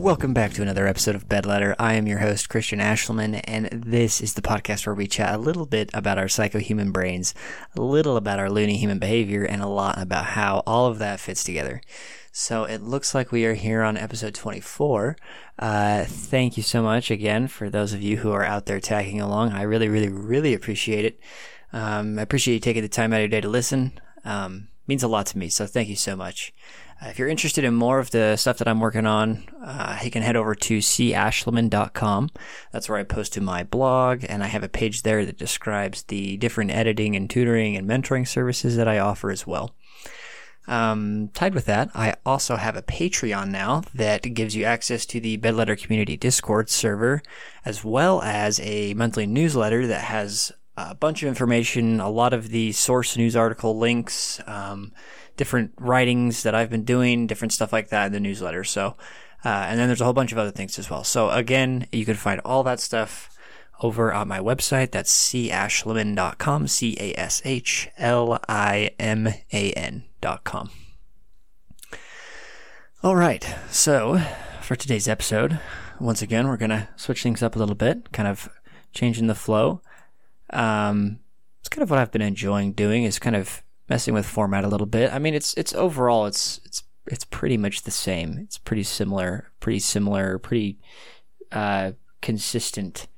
Welcome back to another episode of Bed Letter. I am your host, Christian Ashliman, and this is the podcast where we chat a little bit about our psycho-human brains, a little about our loony human behavior, and a lot about how all of that fits together. So it looks like we are here on episode 24. Uh, thank you so much again for those of you who are out there tagging along. I really, really, really appreciate it. Um, I appreciate you taking the time out of your day to listen. Um, means a lot to me, so thank you so much. Uh, if you're interested in more of the stuff that I'm working on, uh, you can head over to cashliman.com. That's where I post to my blog, and I have a page there that describes the different editing and tutoring and mentoring services that I offer as well. Um, tied with that, I also have a Patreon now that gives you access to the Bedletter Community Discord server, as well as a monthly newsletter that has a bunch of information, a lot of the source news article links, um, different writings that I've been doing, different stuff like that in the newsletter. So, uh, and then there's a whole bunch of other things as well. So again, you can find all that stuff over on my website. That's cashliman.com, C-A-S-H-L-I-M-A-N dot com. All right. So for today's episode, once again, we're going to switch things up a little bit, kind of changing the flow. Um, it's kind of what I've been enjoying doing is kind of messing with format a little bit. I mean, it's it's overall it's it's it's pretty much the same. It's pretty similar, pretty similar, pretty uh, consistent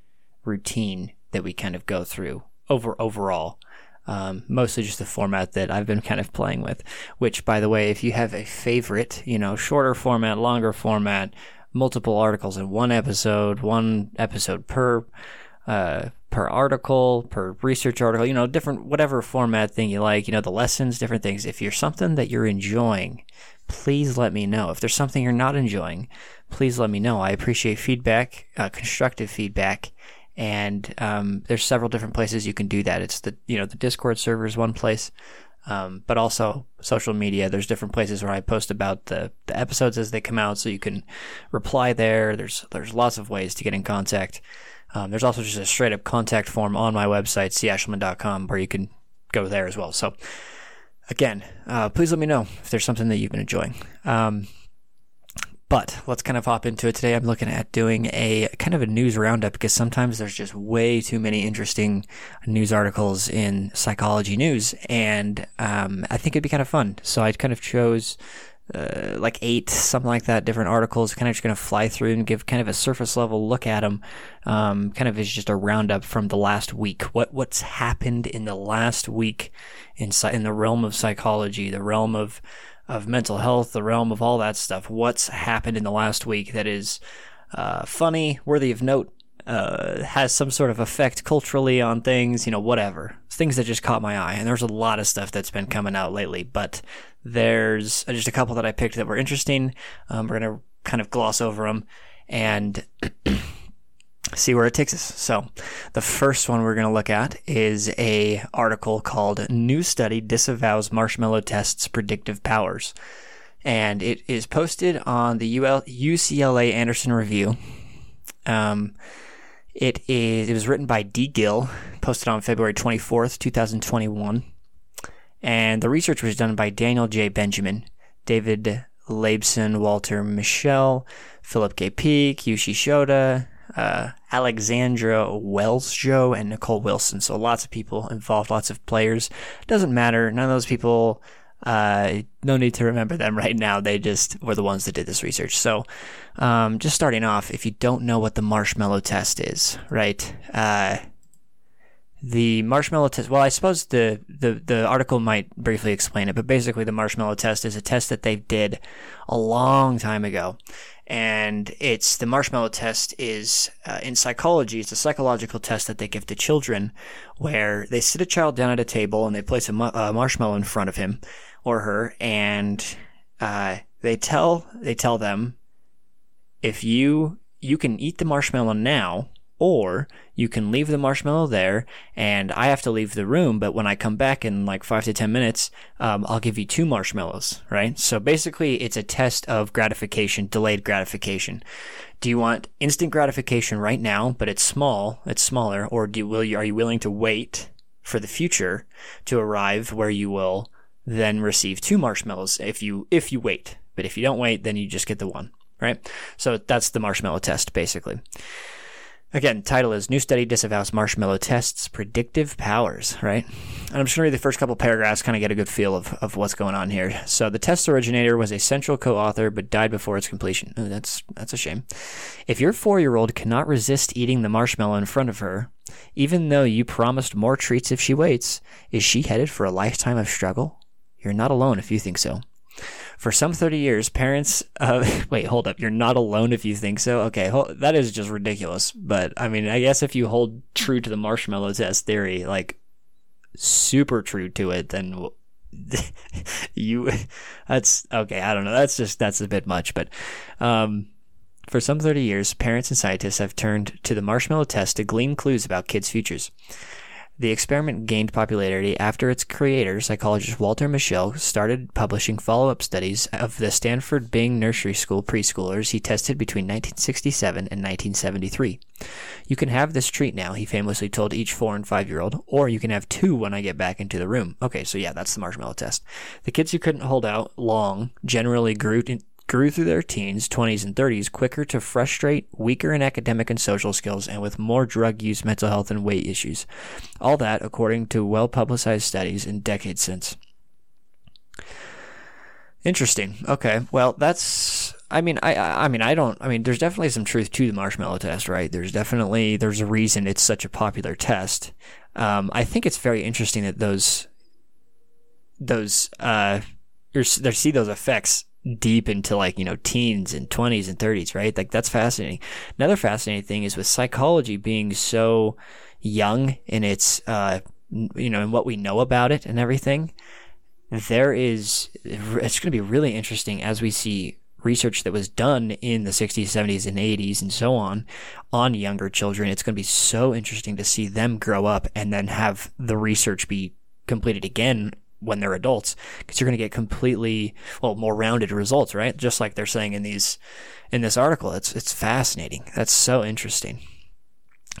routine that we kind of go through over overall. Um, mostly just the format that I've been kind of playing with. Which, by the way, if you have a favorite, you know, shorter format, longer format, multiple articles in one episode, one episode per uh, per article, per research article, you know, different, whatever format thing you like, you know, the lessons, different things. If you're something that you're enjoying, please let me know. If there's something you're not enjoying, please let me know. I appreciate feedback, uh, constructive feedback. And um, there's several different places you can do that. It's the you know the Discord server is one place, um, but also social media. There's different places where I post about the, the episodes as they come out, so you can reply there. There's there's lots of ways to get in contact. Um, there's also just a straight up contact form on my website, cashliman.com, where you can go there as well. So, again, uh, please let me know if there's something that you've been enjoying. Um, but let's kind of hop into it today. I'm looking at doing a kind of a news roundup because sometimes there's just way too many interesting news articles in psychology news, and um, I think it'd be kind of fun. So I kind of chose uh, like eight, something like that, different articles. Kind of just going to fly through and give kind of a surface level look at them. Um, kind of is just a roundup from the last week. What what's happened in the last week in in the realm of psychology, the realm of of mental health, the realm of all that stuff. What's happened in the last week that is uh, funny, worthy of note, uh, has some sort of effect culturally on things, you know, whatever. Things that just caught my eye. And there's a lot of stuff that's been coming out lately, but there's just a couple that I picked that were interesting. Um, we're going to kind of gloss over them and see where it takes us. So, the first one we're going to look at is a article called "New Study Disavows Marshmallow Test's Predictive Powers," and it is posted on the UL- UCLA Anderson Review. Um, it is. It was written by Dee Gill, posted on February twenty fourth, two thousand twenty one. And the research was done by Daniel J. Benjamin, David Laibson, Walter Mischel, Philip K. Peake, Yuichi Shoda, uh, Alexandra Wellsjo, and Nicole Wilson. So lots of people involved, lots of players. Doesn't matter. None of those people, uh, no need to remember them right now. They just were the ones that did this research. So, um, just starting off, if you don't know what the marshmallow test is, right? Uh, the marshmallow test. Well, I suppose the, the, the article might briefly explain it, but basically the marshmallow test is a test that they did a long time ago. And it's the marshmallow test is uh, in psychology. It's a psychological test that they give to children where they sit a child down at a table and they place a, a marshmallow in front of him or her and, uh, they tell, they tell them if you, you can eat the marshmallow now or you can leave the marshmallow there and I have to leave the room, but when I come back in like five to 10 minutes, um, I'll give you two marshmallows, right? So basically it's a test of gratification, delayed gratification. Do you want instant gratification right now, but it's small, it's smaller, or do you, will you, are you willing to wait for the future to arrive where you will then receive two marshmallows if you, if you wait? But if you don't wait, then you just get the one right? So that's the marshmallow test, basically. Again, title is New Study Disavows Marshmallow Tests Predictive Powers, right? And I'm just going to read the first couple paragraphs, kind of get a good feel of, of what's going on here. So the test originator was a central co-author, but died before its completion. That's, that's a shame. If your four-year-old cannot resist eating the marshmallow in front of her, even though you promised more treats if she waits, is she headed for a lifetime of struggle? You're not alone if you think so. For some 30 years, parents, uh, wait, hold up. You're not alone if you think so. Okay. Hold, that is just ridiculous. But I mean, I guess if you hold true to the marshmallow test theory, like super true to it, then you, that's okay. I don't know. That's just, that's a bit much, but, um, for some 30 years, parents and scientists have turned to the marshmallow test to glean clues about kids' futures. The experiment gained popularity after its creator, psychologist Walter Mischel, started publishing follow up studies of the Stanford Bing Nursery School preschoolers he tested between 1967 and 1973. You can have this treat now, he famously told each four and five year old, or you can have two when I get back into the room. Okay, so yeah, that's the marshmallow test. The kids who couldn't hold out long generally grew grew through their teens, 20s, and 30s quicker to frustrate, weaker in academic and social skills, and with more drug use, mental health, and weight issues. All that according to well publicized studies in decades since. Interesting. Okay. Well, that's. I mean, I. I mean, I don't. I mean, there's definitely some truth to the marshmallow test, right? There's definitely there's a reason it's such a popular test. Um, I think it's very interesting that those those uh, you see those effects deep into like you know teens and 20s and 30s right? Like that's fascinating. Another fascinating thing is with psychology being so young in its uh you know in what we know about it and everything there is it's going to be really interesting as we see research that was done in the 60s 70s and 80s and so on on younger children. It's going to be so interesting to see them grow up and then have the research be completed again when they're adults because you're going to get completely well more rounded results right just like they're saying in these in this article it's it's fascinating that's so interesting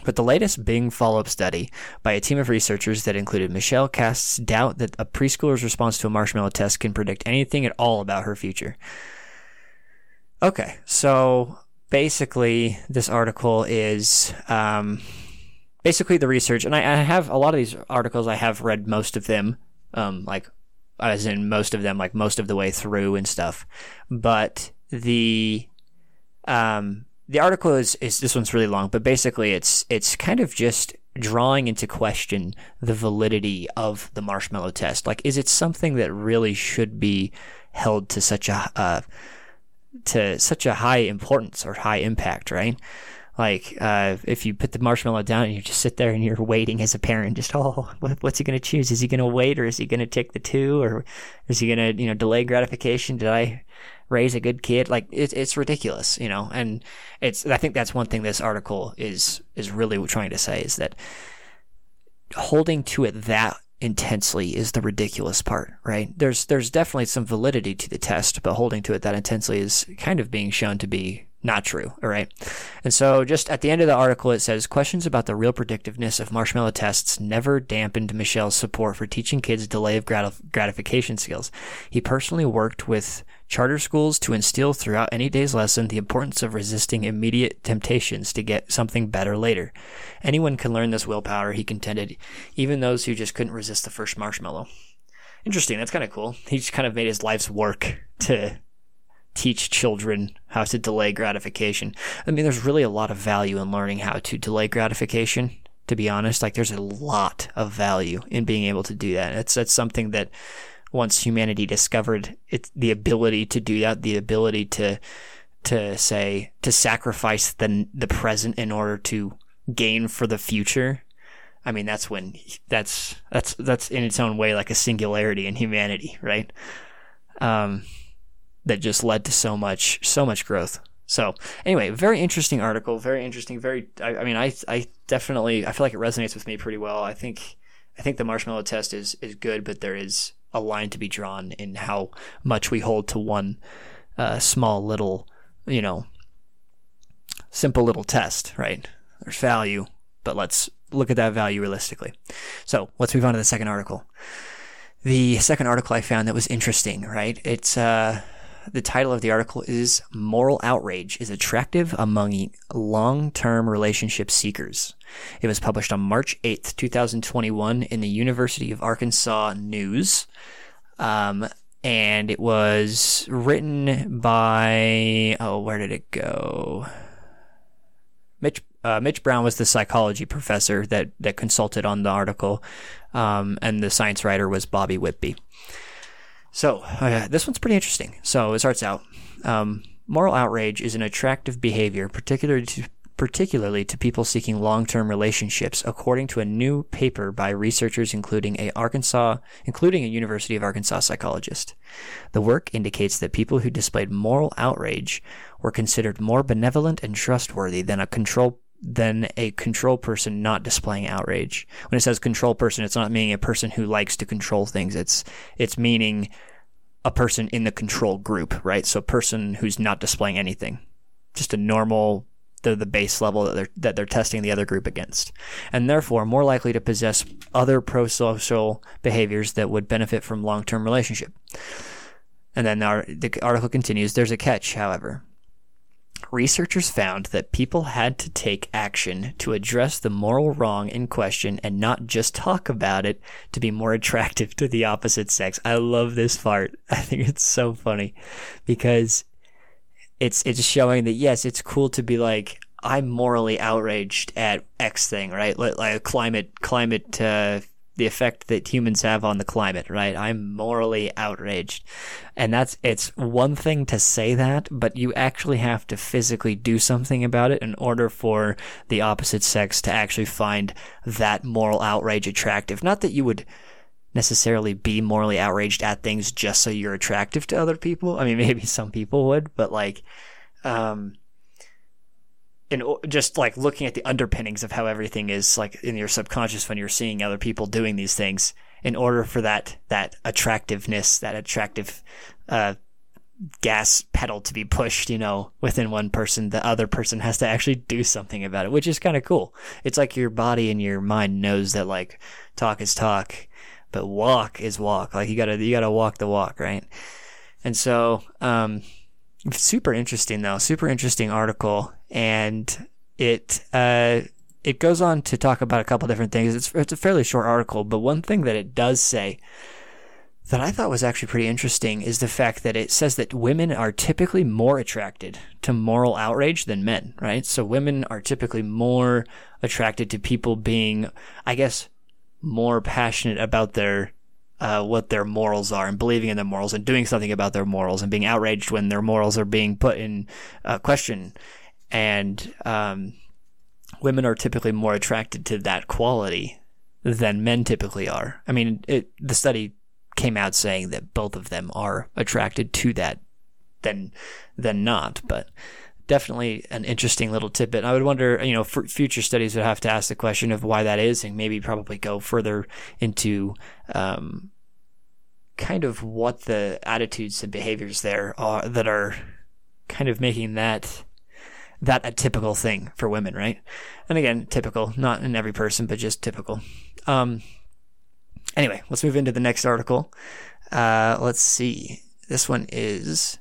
but the latest Bing follow-up study by a team of researchers that included Mischel casts doubt that a preschooler's response to a marshmallow test can predict anything at all about her future. Okay, so basically, this article is um, basically the research, and I, I, have a lot of these articles. I have read most of them um, like as in most of them, like most of the way through and stuff. But the um, the article is, is this one's really long, but basically it's it's kind of just drawing into question the validity of the marshmallow test. Like, is it something that really should be held to such a uh, to such a high importance or high impact, right? Like uh, if you put the marshmallow down and you just sit there and you're waiting as a parent just oh what's he going to choose? Is he going to wait or is he going to take the two or is he going to you know delay gratification? Did i raise a good kid? Like it, it's ridiculous you know? And it's i think that's one thing this article is is really trying to say is that holding to it that intensely is the ridiculous part, right? There's there's definitely some validity to the test, but holding to it that intensely is kind of being shown to be not true. All right. And so just at the end of the article, it says questions about the real predictiveness of marshmallow tests never dampened Mischel's support for teaching kids delay of gratification skills. He personally worked with charter schools to instill throughout any day's lesson the importance of resisting immediate temptations to get something better later. Anyone can learn this willpower, he contended, even those who just couldn't resist the first marshmallow. Interesting. That's kind of cool. He just kind of made his life's work to teach children how to delay gratification. I mean, there's really a lot of value in learning how to delay gratification. To be honest, like there's a lot of value in being able to do that. It's that's something that once humanity discovered it's the ability to do that, the ability to to say to sacrifice the the present in order to gain for the future. I mean, that's when that's that's that's in its own way like a singularity in humanity, right? Um, that just led to so much so much growth. So anyway, very interesting article, very interesting, very. I, I, mean, I I definitely I feel like it resonates with me pretty well. I think I think the marshmallow test is is good, but there is a line to be drawn in how much we hold to one uh, small little, you know, simple little test. Right? There's value, but let's look at that value realistically. So let's move on to the second article. The second article I found that was interesting. Right? It's uh the title of the article is Moral Outrage is Attractive Among Long Term Relationship Seekers. It was published on March 8th, 2021, in the University of Arkansas News. Um, and it was written by, oh, where did it go? Mitch uh, Mitch Brown was the psychology professor that that consulted on the article, um, and the science writer was Bobby Whitby. So uh, this one's pretty interesting. So it starts out: um, moral outrage is an attractive behavior, particularly to particularly to people seeking long-term relationships, according to a new paper by researchers including a Arkansas, including a University of Arkansas psychologist. The work indicates that people who displayed moral outrage were considered more benevolent and trustworthy than a control than a control person not displaying outrage. When it says control person, it's not meaning a person who likes to control things. It's it's meaning a person in the control group, right? So a person who's not displaying anything. Just a normal the, the base level that they're that they're testing the other group against. And therefore more likely to possess other pro-social behaviors that would benefit from long-term relationship. And then our, the article continues, there's a catch, however researchers found that people had to take action to address the moral wrong in question and not just talk about it to be more attractive to the opposite sex. I love this part. I think it's so funny because it's it's showing that yes, it's cool to be like I'm morally outraged at X thing, right? Like climate climate uh, the effect that humans have on the climate, right? I'm morally outraged. And that's, it's one thing to say that, but you actually have to physically do something about it in order for the opposite sex to actually find that moral outrage attractive. Not that you would necessarily be morally outraged at things just so you're attractive to other people. I mean, maybe some people would, but like, um, and just like looking at the underpinnings of how everything is like in your subconscious when you're seeing other people doing these things in order for that that attractiveness that attractive uh, gas pedal to be pushed you know within one person the other person has to actually do something about it which is kind of cool. It's like your body and your mind knows that like talk is talk but walk is walk. Like you gotta you gotta walk the walk right? And so um super interesting though super interesting article and it uh, it goes on to talk about a couple different things. It's it's a fairly short article, but one thing that it does say that I thought was actually pretty interesting is the fact that it says that women are typically more attracted to moral outrage than men, right? So women are typically more attracted to people being, I guess, more passionate about their uh, what their morals are and believing in their morals and doing something about their morals and being outraged when their morals are being put in uh, question and um, women are typically more attracted to that quality than men typically are. I mean, it, the study came out saying that both of them are attracted to that than than not, but definitely an interesting little tidbit. I would wonder, you know, future studies would have to ask the question of why that is, and maybe probably go further into um, kind of what the attitudes and behaviors there are that are kind of making that that a typical thing for women, right? And again, typical, not in every person, but just typical. Um, anyway, let's move into the next article. Uh, let's see. This one is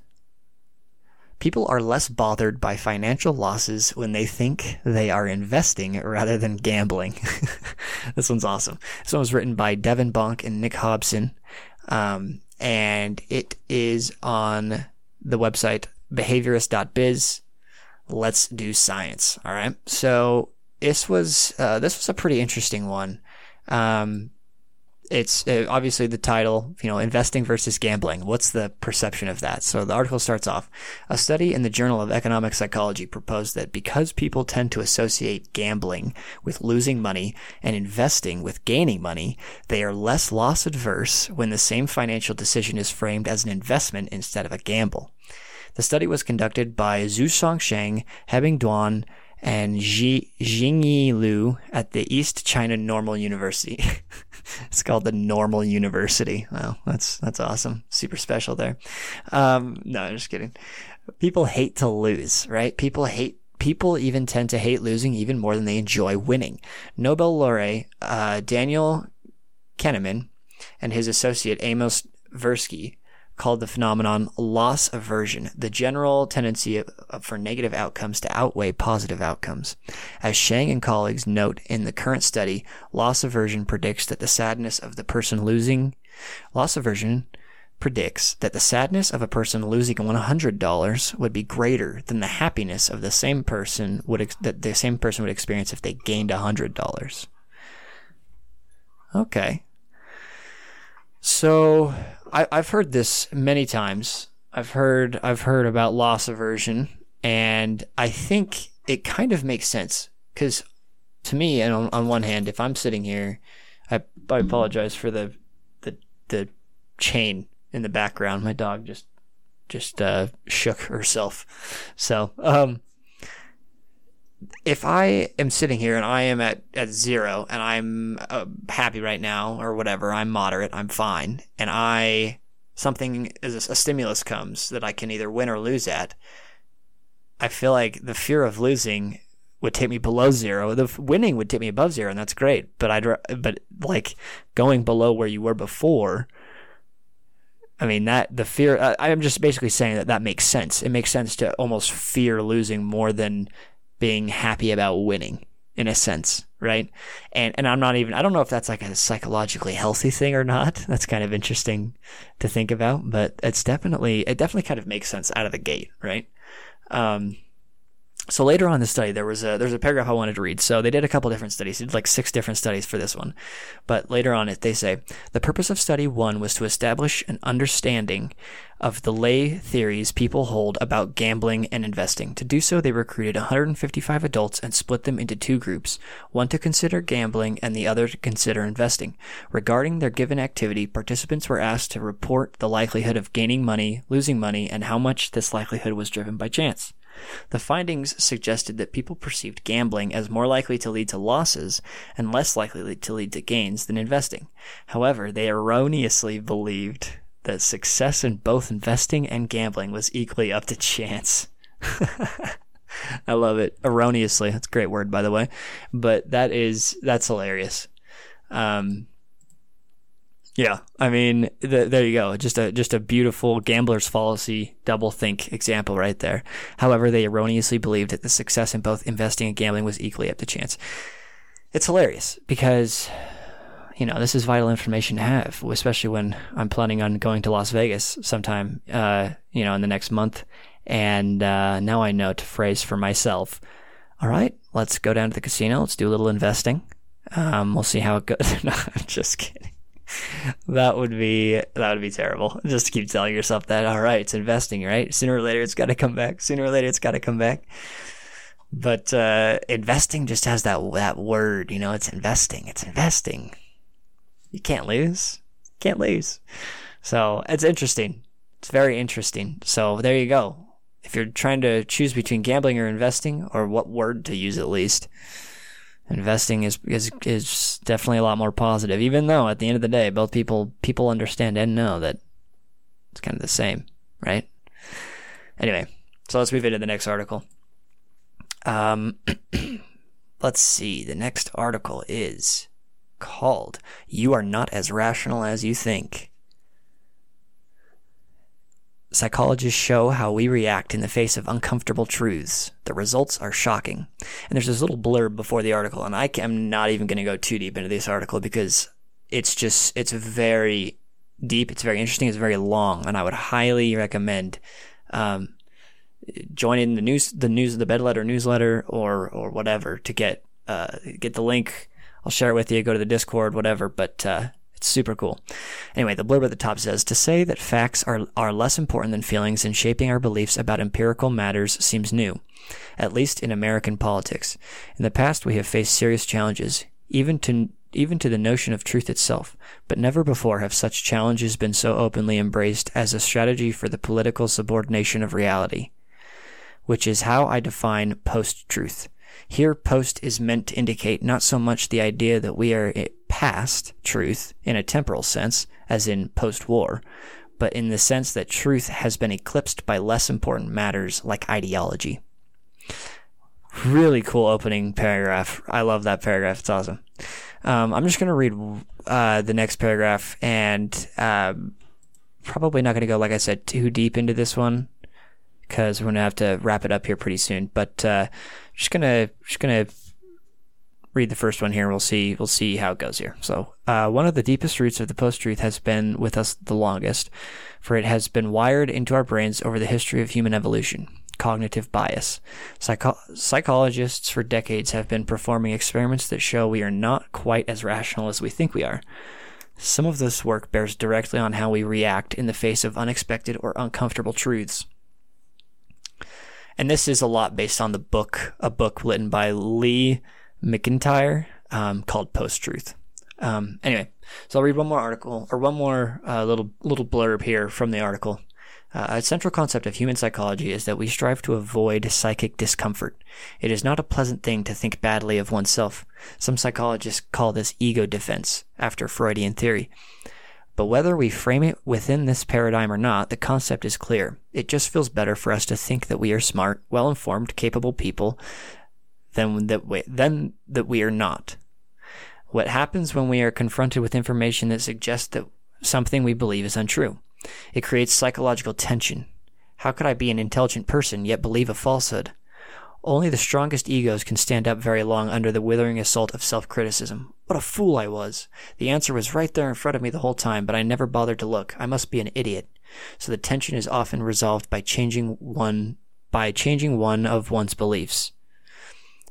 People are less bothered by financial losses when they think they are investing rather than gambling. this one's awesome. This one was written by Devin Bonk and Nick Hobson. Um, and it is on the website behaviorist.biz let's do science. All right. So this was uh, this was a pretty interesting one. Um, it's uh, obviously the title, you know, investing versus gambling. What's the perception of that? So the article starts off A study in the Journal of Economic Psychology proposed that because people tend to associate gambling with losing money and investing with gaining money, they are less loss adverse when the same financial decision is framed as an investment instead of a gamble. The study was conducted by Zhusong Sheng, Hebing Duan, and Jingyi Liu at the East China Normal University. it's called the Normal University. Wow, that's that's awesome. Super special there. Um, no, I'm just kidding. People hate to lose, right? People hate people even tend to hate losing even more than they enjoy winning. Nobel laureate uh, Daniel Kahneman and his associate Amos Tversky called the phenomenon loss aversion, the general tendency for negative outcomes to outweigh positive outcomes. As Shang and colleagues note in the current study, loss aversion predicts that the sadness of the person losing, loss aversion predicts that the sadness of a person losing $100 would be greater than the happiness of the same person would that the same person would experience if they gained $100. Okay. So I, I've heard this many times. I've heard I've heard about loss aversion, and I think it kind of makes sense because to me, and on, on one hand, if I'm sitting here, I, I apologize for the the the chain in the background. My dog just just uh, shook herself. So, um, if I am sitting here and I am at, at zero and I'm uh, happy right now or whatever, I'm moderate, I'm fine, and I something as a, stimulus comes that I can either win or lose at, I feel like the fear of losing would take me below zero. The winning would take me above zero, and that's great. But I'd but like going below where you were before I mean that the fear. I'm just basically saying that that makes sense. It makes sense to almost fear losing more than being happy about winning, in a sense, right? And and I'm not even. I don't know if that's like a psychologically healthy thing or not. That's kind of interesting to think about, but it's definitely it definitely kind of makes sense out of the gate, right? Um, so later on in the study, there was a there's a paragraph I wanted to read. So they did a couple different studies. They did like six different studies for this one, but later on it they say the purpose of study one was to establish an understanding of the lay theories people hold about gambling and investing. To do so, they recruited 155 adults and split them into two groups: one to consider gambling and the other to consider investing. Regarding their given activity, participants were asked to report the likelihood of gaining money, losing money, and how much this likelihood was driven by chance. The findings suggested that people perceived gambling as more likely to lead to losses and less likely to lead to gains than investing. However, they erroneously believed that success in both investing and gambling was equally up to chance. I love it. Erroneously. That's a great word, by the way. But that is, that's hilarious. Um, yeah, I mean, the, there you go. Just a just a beautiful gambler's fallacy double think example right there. However, they erroneously believed that the success in both investing and gambling was equally up to chance. It's hilarious because you know this is vital information to have, especially when I'm planning on going to Las Vegas sometime, uh, you know, in the next month. And uh, now I know to phrase for myself. All right, let's go down to the casino. Let's do a little investing. Um, we'll see how it goes. no, I'm just kidding that would be that would be terrible. Just to keep telling yourself that. All right, it's investing, right? Sooner or later, it's got to come back. Sooner or later, it's got to come back. But uh, investing just has that that word, you know. It's investing. It's investing. You can't lose. Can't lose. So it's interesting. It's very interesting. So there you go. If you're trying to choose between gambling or investing, or what word to use at least, investing is, is is definitely a lot more positive. Even though at the end of the day, both people people understand and know that it's kind of the same, right? Anyway, so let's move into the next article. Um, let's see. The next article is called "You Are Not as Rational as You Think." Psychologists show how we react in the face of uncomfortable truths. The results are shocking. And there's this little blurb before the article, and I am not even going to go too deep into this article because it's just, it's very deep, it's very interesting, it's very long, and I would highly recommend um, joining the news, the news, the bed letter newsletter, or or whatever to get uh, get the link. I'll share it with you. Go to the Discord, whatever. But uh, super cool. Anyway, the blurb at the top says To say that facts are, are less important than feelings in shaping our beliefs about empirical matters seems new, at least in American politics. In the past, we have faced serious challenges, even to even to the notion of truth itself, but never before have such challenges been so openly embraced as a strategy for the political subordination of reality, which is how I define post truth. Here, post is meant to indicate not so much the idea that we are past truth in a temporal sense, as in post war, but in the sense that truth has been eclipsed by less important matters like ideology. Really cool opening paragraph. I love that paragraph. It's awesome. Um, I'm just going to read uh, the next paragraph and uh, probably not going to go, like I said, too deep into this one because we're going to have to wrap it up here pretty soon. But uh, just gonna just gonna read the first one here. We'll see we'll see how it goes here. So uh, one of the deepest roots of the post truth has been with us the longest, for it has been wired into our brains over the history of human evolution. Cognitive bias. Psycho- psychologists for decades have been performing experiments that show we are not quite as rational as we think we are. Some of this work bears directly on how we react in the face of unexpected or uncomfortable truths. And this is a lot based on the book, a book written by Lee McIntyre um, called Post Truth. Um, anyway, so I'll read one more article or one more uh, little little blurb here from the article. Uh, a central concept of human psychology is that we strive to avoid psychic discomfort. It is not a pleasant thing to think badly of oneself. Some psychologists call this ego defense, after Freudian theory. But whether we frame it within this paradigm or not, the concept is clear. It just feels better for us to think that we are smart, well informed, capable people than that we, than that we are not. What happens when we are confronted with information that suggests that something we believe is untrue? It creates psychological tension. How could I be an intelligent person yet believe a falsehood? Only the strongest egos can stand up very long under the withering assault of self criticism. What a fool I was! The answer was right there in front of me the whole time, but I never bothered to look. I must be an idiot. So the tension is often resolved by changing one by changing one of one's beliefs.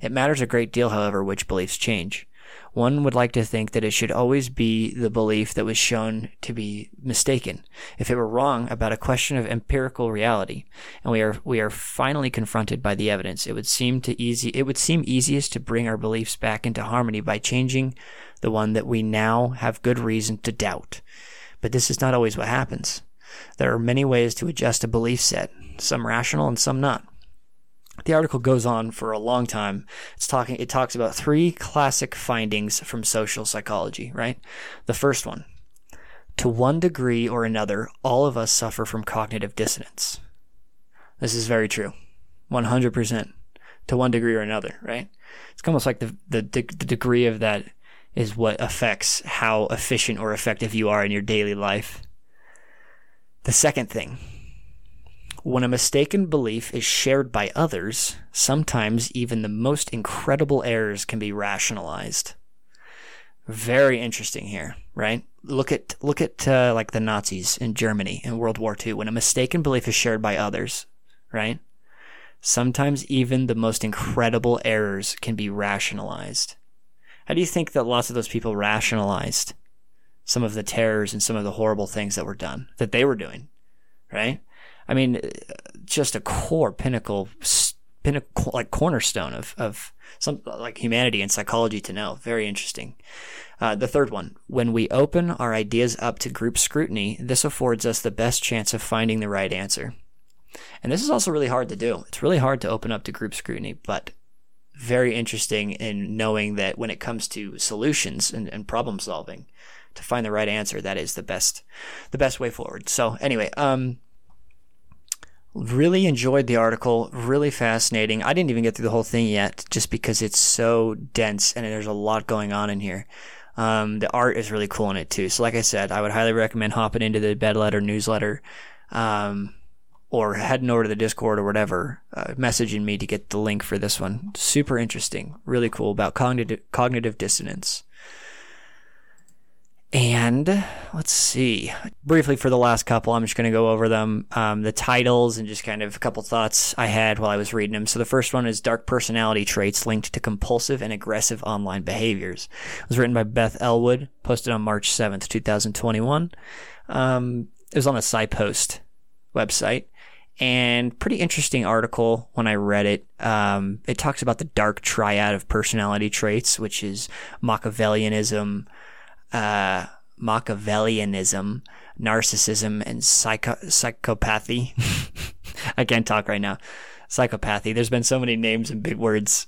It matters a great deal, however, which beliefs change. One would like to think that it should always be the belief that was shown to be mistaken, if it were wrong about a question of empirical reality, and we are we are finally confronted by the evidence. It would seem to easy it would seem easiest to bring our beliefs back into harmony by changing the one that we now have good reason to doubt. But this is not always what happens. There are many ways to adjust a belief set, some rational and some not the article goes on for a long time. It's talking it talks about three classic findings from social psychology, right? The first one. To one degree or another, all of us suffer from cognitive dissonance. This is very true. 100% to one degree or another, right? It's almost like the, the, the degree of that is what affects how efficient or effective you are in your daily life. The second thing when a mistaken belief is shared by others, sometimes even the most incredible errors can be rationalized. Very interesting here, right? Look at look at uh, like the Nazis in Germany in World War II. When a mistaken belief is shared by others, right? Sometimes even the most incredible errors can be rationalized. How do you think that lots of those people rationalized some of the terrors and some of the horrible things that were done, that they were doing, right? I mean, just a core pinnacle, pinnacle like cornerstone of, of some like humanity and psychology to know. Very interesting. Uh, the third one, when we open our ideas up to group scrutiny, this affords us the best chance of finding the right answer. And this is also really hard to do. It's really hard to open up to group scrutiny, but very interesting in knowing that when it comes to solutions and, and problem solving, to find the right answer, that is the best, the best way forward. So anyway, um, Really enjoyed the article, really fascinating. I didn't even get through the whole thing yet just because it's so dense and there's a lot going on in here. Um, the art is really cool in it too. So, like I said, I would highly recommend hopping into the Bed Letter newsletter, um, or heading over to the Discord or whatever, uh, messaging me to get the link for this one. Super interesting, really cool about cognitive cognitive dissonance. And let's see. Briefly for the last couple, I'm just going to go over them, um, the titles, and just kind of a couple thoughts I had while I was reading them. So the first one is Dark Personality Traits Linked to Compulsive and Aggressive Online Behaviors. It was written by Beth Ellwood, posted on March 7th, 2021. Um, it was on the PsyPost website. And pretty interesting article when I read it. Um, it talks about the dark triad of personality traits, which is Machiavellianism, uh, Machiavellianism, narcissism, and psycho- psychopathy. I can't talk right now. Psychopathy. There's been so many names and big words.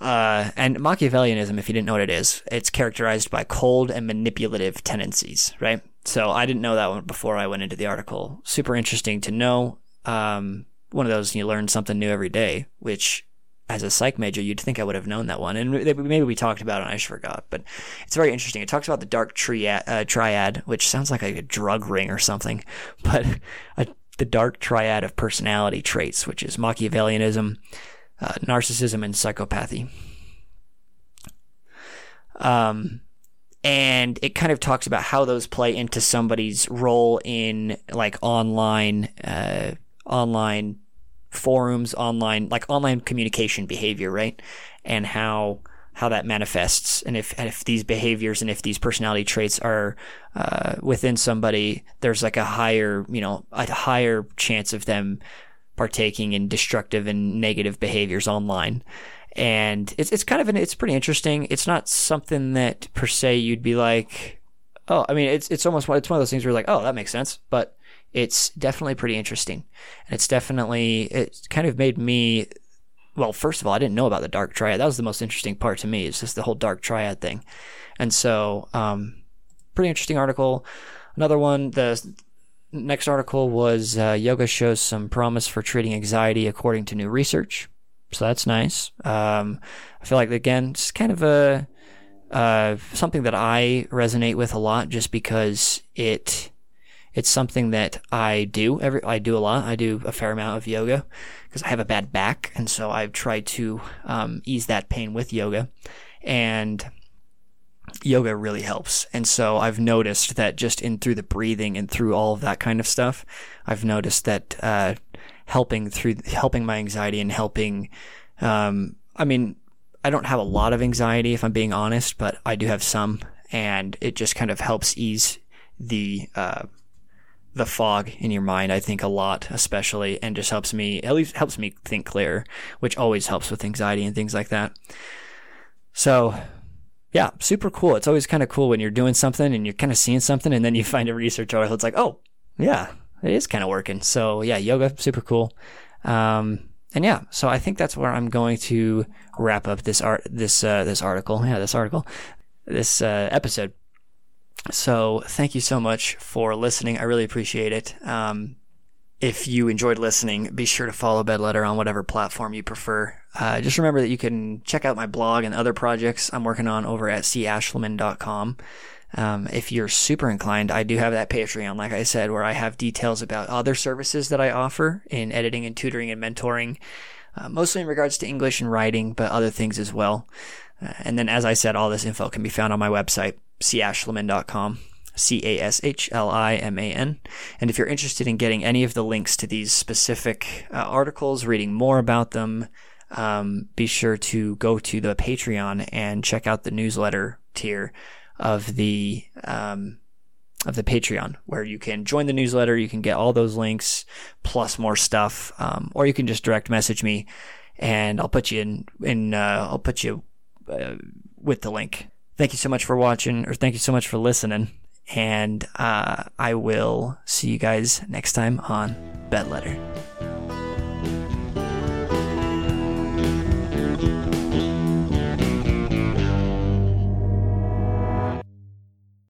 Uh, and Machiavellianism, if you didn't know what it is, it's characterized by cold and manipulative tendencies, right? So I didn't know that one before I went into the article. Super interesting to know. Um, one of those you learn something new every day, which as a psych major, you'd think I would have known that one, and maybe we talked about it and I just forgot. But it's very interesting. It talks about the dark triad, uh, triad which sounds like a drug ring or something, but a, the dark triad of personality traits, which is Machiavellianism, uh, narcissism, and psychopathy. Um, and it kind of talks about how those play into somebody's role in like online, uh, online forums, online like online communication behavior, right? And how how that manifests, and if if these behaviors and if these personality traits are uh, within somebody, there's like a higher you know a higher chance of them partaking in destructive and negative behaviors online. And it's it's kind of an it's pretty interesting. It's not something that per se you'd be like, oh, I mean, it's it's almost it's one of those things where you're like, oh, that makes sense, but it's definitely pretty interesting. And it's definitely, it kind of made me, well, first of all, I didn't know about the dark triad. That was the most interesting part to me, is just the whole dark triad thing. And so, um, pretty interesting article. Another one, the next article was uh, yoga shows some promise for treating anxiety according to new research. So that's nice. Um, I feel like, again, it's kind of a, uh, something that I resonate with a lot just because it, it's something that I do every I do a lot. I do a fair amount of yoga because I have a bad back, and so I've tried to um, ease that pain with yoga, and yoga really helps. And so I've noticed that just in through the breathing and through all of that kind of stuff, I've noticed that uh, helping through helping my anxiety and helping. Um, I mean, I don't have a lot of anxiety if I'm being honest, but I do have some, and it just kind of helps ease the uh, the fog in your mind, I think a lot, especially, and just helps me, at least helps me think clear, which always helps with anxiety and things like that. So, yeah, super cool. It's always kind of cool when you're doing something and you're kind of seeing something and then you find a research article. It's like, oh, yeah, it is kind of working. So, yeah, yoga, super cool. Um, and yeah, so I think that's where I'm going to wrap up this art, this, uh, this article. Yeah, this article, this, uh, episode. So thank you so much for listening. I really appreciate it. Um, if you enjoyed listening, be sure to follow Bedletter on whatever platform you prefer. Uh, just remember that you can check out my blog and other projects I'm working on over at cashliman.com. Um, if you're super inclined, I do have that Patreon, like I said, where I have details about other services that I offer in editing and tutoring and mentoring, uh, mostly in regards to English and writing, but other things as well. Uh, and then, as I said, all this info can be found on my website, cashliman.com. C A S H L I M A N. And if you're interested in getting any of the links to these specific uh, articles, reading more about them, um, be sure to go to the Patreon and check out the newsletter tier of the um, of the Patreon, where you can join the newsletter. You can get all those links plus more stuff, um, or you can just direct message me, and I'll put you in. In uh, I'll put you uh, with the link. Thank you so much for watching, or thank you so much for listening. And uh, I will see you guys next time on Bedletter.